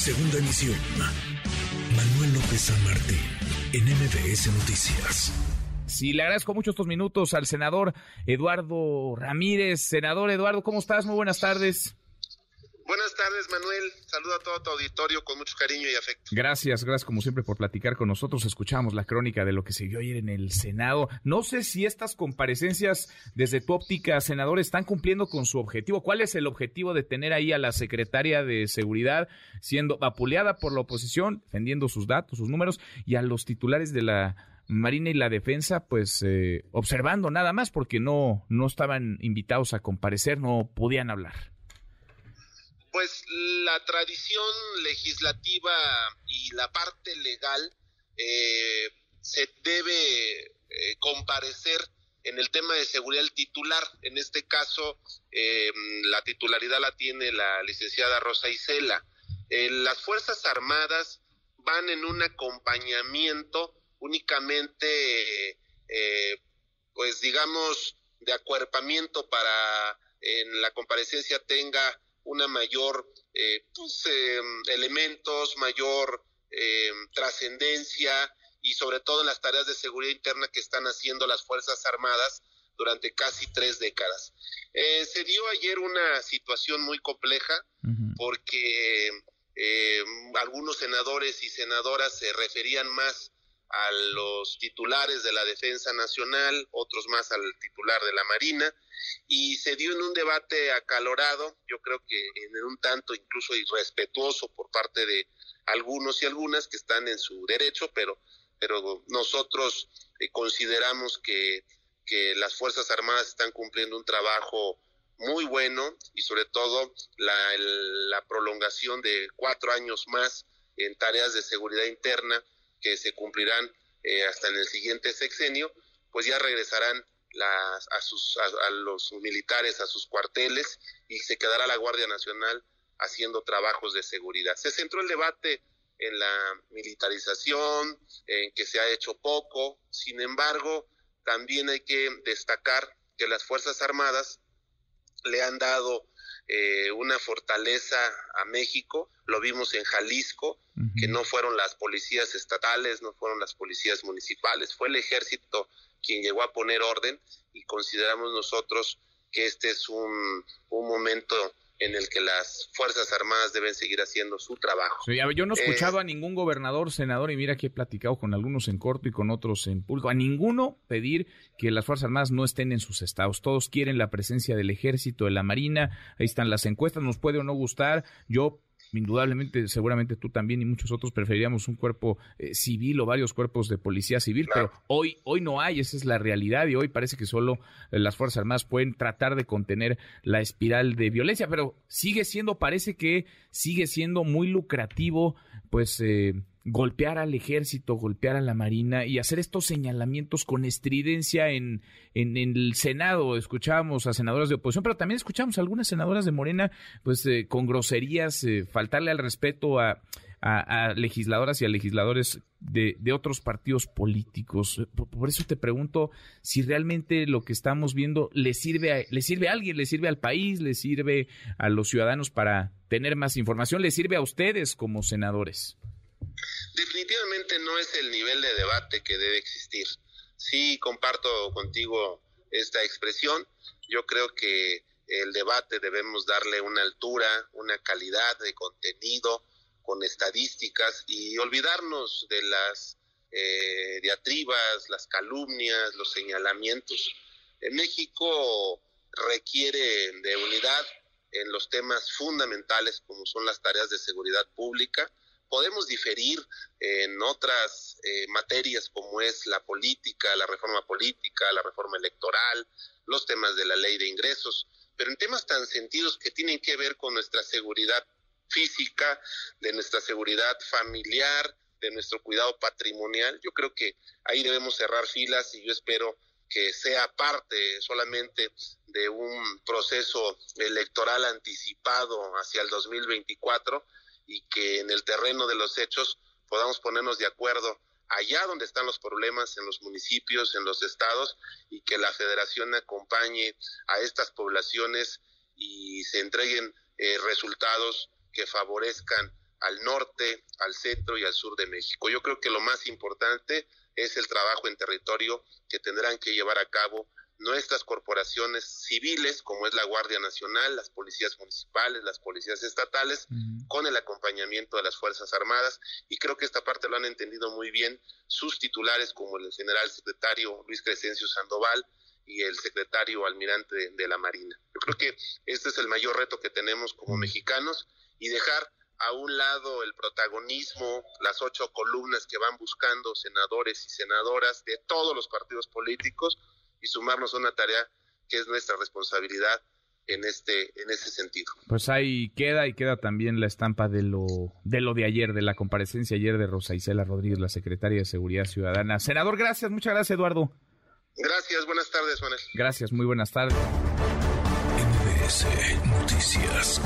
Segunda emisión. Manuel López San Martín, en MBS Noticias. Sí, le agradezco mucho estos minutos al senador Eduardo Ramírez. Senador Eduardo, ¿cómo estás? Muy buenas tardes. Manuel. Saludo a todo tu auditorio con mucho cariño y afecto. Gracias, gracias como siempre por platicar con nosotros. Escuchamos la crónica de lo que se vio ayer en el Senado. No sé si estas comparecencias desde tu óptica, senador, están cumpliendo con su objetivo. ¿Cuál es el objetivo de tener ahí a la secretaria de Seguridad siendo vapuleada por la oposición, defendiendo sus datos, sus números, y a los titulares de la Marina y la Defensa, pues eh, observando nada más porque no, no estaban invitados a comparecer, no podían hablar? Pues la tradición legislativa y la parte legal eh, se debe eh, comparecer en el tema de seguridad el titular. En este caso, eh, la titularidad la tiene la licenciada Rosa Isela. las Fuerzas Armadas van en un acompañamiento únicamente, pues digamos, de acuerpamiento para en la comparecencia tenga una mayor eh, pues, em, elementos, mayor em, trascendencia y sobre todo en las tareas de seguridad interna que están haciendo las Fuerzas Armadas durante casi tres décadas. Eh, se dio ayer una situación muy compleja porque em, algunos senadores y senadoras se referían más a los titulares de la Defensa Nacional, otros más al titular de la Marina, y se dio en un debate acalorado, yo creo que en un tanto incluso irrespetuoso por parte de algunos y algunas que están en su derecho, pero, pero nosotros eh, consideramos que, que las Fuerzas Armadas están cumpliendo un trabajo muy bueno y sobre todo la, la prolongación de cuatro años más en tareas de seguridad interna que se cumplirán eh, hasta en el siguiente sexenio, pues ya regresarán las, a, sus, a, los militares a sus cuarteles y se quedará la Guardia Nacional haciendo trabajos de seguridad. Se centró el debate en la militarización, en que se ha hecho poco, sin embargo, también hay que destacar que las Fuerzas Armadas le han dado eh, una fortaleza a México, lo vimos en Jalisco, que no fueron las policías estatales, no fueron las policías municipales, fue el ejército quien llegó a poner orden y consideramos nosotros que este es un, un momento en el que las Fuerzas Armadas deben seguir haciendo su trabajo. yo no escuchaba a ningún gobernador, senador, y mira que he platicado con algunos en corto y con otros en público, a ninguno pedir que las Fuerzas Armadas no estén en sus estados. Todos quieren la presencia del ejército, de la marina, ahí están las encuestas, nos puede o no gustar. Yo indudablemente, seguramente tú también y muchos otros preferiríamos un cuerpo eh, civil o varios cuerpos de policía civil, pero hoy, hoy no hay, esa es la realidad y hoy parece que solo eh, las Fuerzas Armadas pueden tratar de contener la espiral de violencia, pero sigue siendo, parece que sigue siendo muy lucrativo, pues, eh, golpear al ejército, golpear a la marina y hacer estos señalamientos con estridencia en, en, el Senado. Escuchábamos a senadoras de oposición, pero también escuchamos a algunas senadoras de Morena, pues eh, con groserías, eh, faltarle al respeto a, legisladoras y a legisladores de, de otros partidos políticos. Por, eso te pregunto si realmente lo que estamos viendo le sirve a, le sirve a alguien, le sirve al país, le sirve a los ciudadanos para tener más información, le sirve a ustedes como senadores. Definitivamente no es el nivel de debate que debe existir. Sí, comparto contigo esta expresión. Yo creo que el debate debemos darle una altura, una calidad de contenido, con estadísticas y olvidarnos de las eh, diatribas, las calumnias, los señalamientos. En México requiere de unidad en los temas fundamentales como son las tareas de seguridad pública, podemos diferir en otras eh, materias como es la política, la reforma política, la reforma electoral, los temas de la ley de ingresos, pero en temas tan sentidos que tienen que ver con nuestra seguridad física, de nuestra seguridad familiar, de nuestro cuidado patrimonial, yo creo que ahí debemos cerrar filas y yo espero que sea parte solamente de un proceso electoral anticipado hacia el 2024 y que en el terreno de los hechos podamos ponernos de acuerdo allá donde están los problemas, en los municipios, en los estados, y que la federación acompañe a estas poblaciones y se entreguen eh, resultados que favorezcan al norte, al centro y al sur de México. Yo creo que lo más importante es el trabajo en territorio que tendrán que llevar a cabo nuestras corporaciones civiles, como es la Guardia Nacional, las policías municipales, las policías estatales, con el acompañamiento de las Fuerzas Armadas. Y creo que esta parte lo han entendido muy bien sus titulares, como el general secretario Luis Crescencio Sandoval y el secretario almirante de, de la Marina. Yo creo que este es el mayor reto que tenemos como mexicanos y dejar a un lado el protagonismo, las ocho columnas que van buscando senadores y senadoras de todos los partidos políticos y sumarnos a una tarea que es nuestra responsabilidad en este en ese sentido. Pues ahí queda y queda también la estampa de lo de lo de ayer de la comparecencia ayer de Rosa Isela Rodríguez, la secretaria de Seguridad Ciudadana. Senador, gracias, muchas gracias, Eduardo. Gracias, buenas tardes, Manuel. Gracias, muy buenas tardes. MBS Noticias.